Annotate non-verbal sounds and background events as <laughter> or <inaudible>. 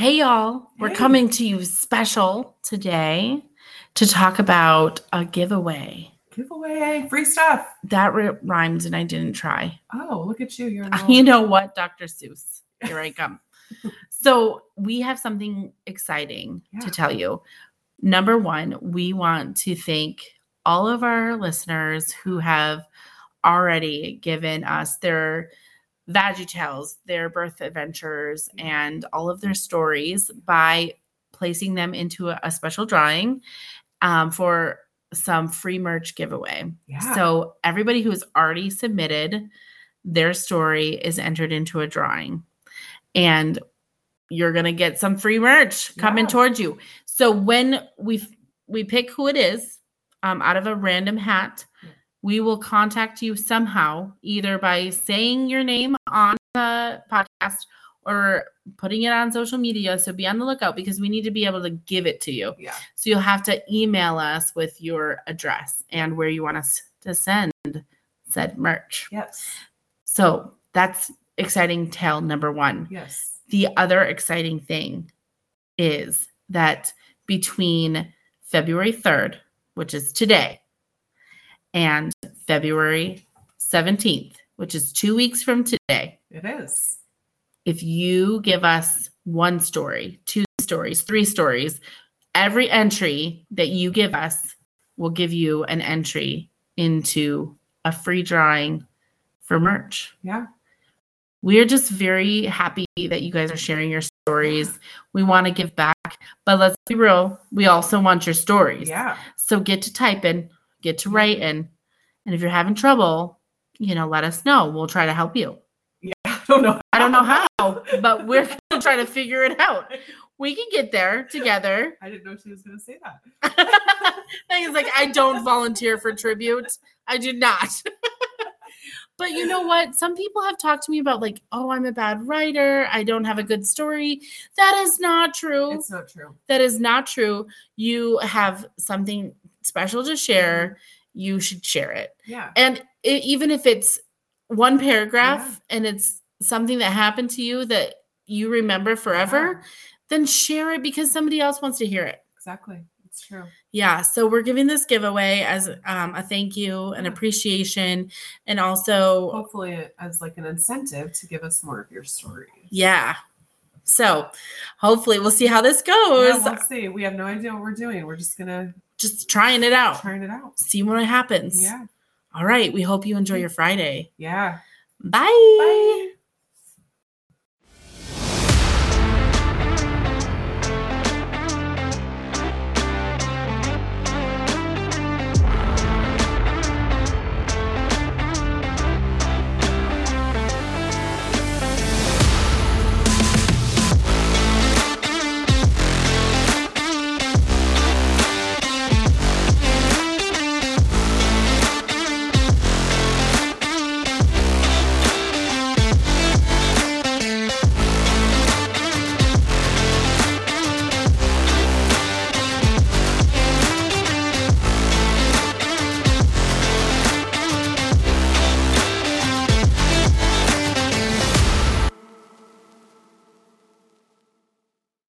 Hey, y'all. We're Hey. coming to you special today to talk about a giveaway. Giveaway, free stuff. That ri- rhymed and I didn't try. Oh, look at you. You're <laughs> You know what, Dr. Seuss? Here I come. <laughs> so, we have something exciting Yeah. to tell you. Number one, we want to thank all of our listeners who have already given us their vagitales, their birth adventures, and all of their stories by placing them into a, a special drawing um, for some free merch giveaway. Yeah. So everybody who has already submitted their story is entered into a drawing. And you're going to get some free merch coming Yeah. towards you. So when we we pick who it is um, out of a random hat, we will contact you somehow either by saying your name on the podcast or putting it on social media. So be on the lookout because we need to be able to give it to you. yeah. So you'll have to email us with your address and where you want us to send said merch. Yes. So that's exciting tale number one. Yes. The other exciting thing is that between February 3rd, which is today, and February 17th, which is two weeks from today, It is. if you give us one story, two stories, three stories, every entry that you give us will give you an entry into a free drawing for merch. Yeah. We're just very happy that you guys are sharing your stories. We want to give back, but let's be real, we also want your stories. Yeah. So get to typing, get to writing, and if you're having trouble, you know, let us know. We'll try to help you. Yeah, <laughs> I don't know. I don't know how, but <laughs> we're going to try to figure it out. We can get there together. I didn't know she was going to say that. <laughs> Things like I don't volunteer for tribute. I do not. but you know what? Some people have talked to me about like, oh, I'm a bad writer. I don't have a good story. That is not true. It's not true. that is not true. You have something special to share. Mm-hmm. You should share it. Yeah. And i even if it's one paragraph and it's something that happened to you that you remember forever, Yeah. then share it because somebody else wants to hear it. Exactly. It's true. Yeah. So we're giving this giveaway as um, a thank you, an appreciation, and also, Hopefully, as like an incentive to give us more of your stories. yeah. So hopefully we'll see how this Yeah, goes. we'll see. We have no idea what we're doing. We're just gonna Just trying it out, trying it out. see what happens. Yeah. All right. We hope you enjoy mm-hmm. your Friday. Yeah. Bye. Bye.